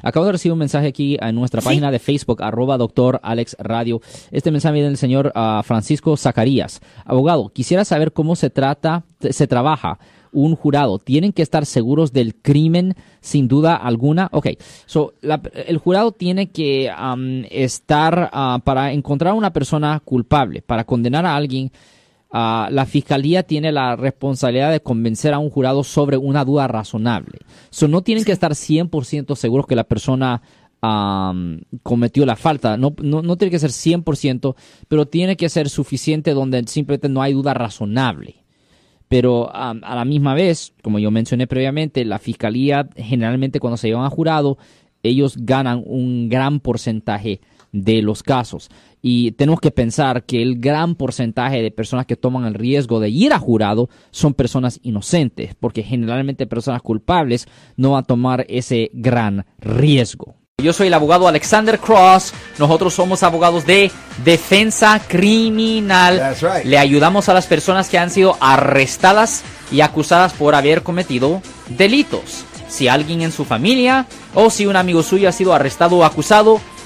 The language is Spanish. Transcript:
Acabo de recibir un mensaje aquí en nuestra página de Facebook, arroba doctor Alex Radio. Este mensaje viene del señor uh, Francisco Zacarías. Abogado, quisiera saber cómo se trata, se trabaja un jurado. ¿Tienen que estar seguros del crimen sin duda alguna? Ok, so, la, el jurado tiene que um, estar uh, para encontrar a una persona culpable, para condenar a alguien Uh, la fiscalía tiene la responsabilidad de convencer a un jurado sobre una duda razonable. So, no tienen que estar 100% seguros que la persona um, cometió la falta. No, no, no, tiene que ser 100%, pero tiene que ser suficiente donde simplemente no hay duda razonable. Pero um, a la misma vez, como yo mencioné previamente, la fiscalía generalmente cuando se llevan a jurado, ellos ganan un gran porcentaje de los casos. Y tenemos que pensar que el gran porcentaje de personas que toman el riesgo de ir a jurado son personas inocentes, porque generalmente personas culpables no van a tomar ese gran riesgo. Yo soy el abogado Alexander Cross. Nosotros somos abogados de defensa criminal. Right. Le ayudamos a las personas que han sido arrestadas y acusadas por haber cometido delitos. Si alguien en su familia o si un amigo suyo ha sido arrestado o acusado,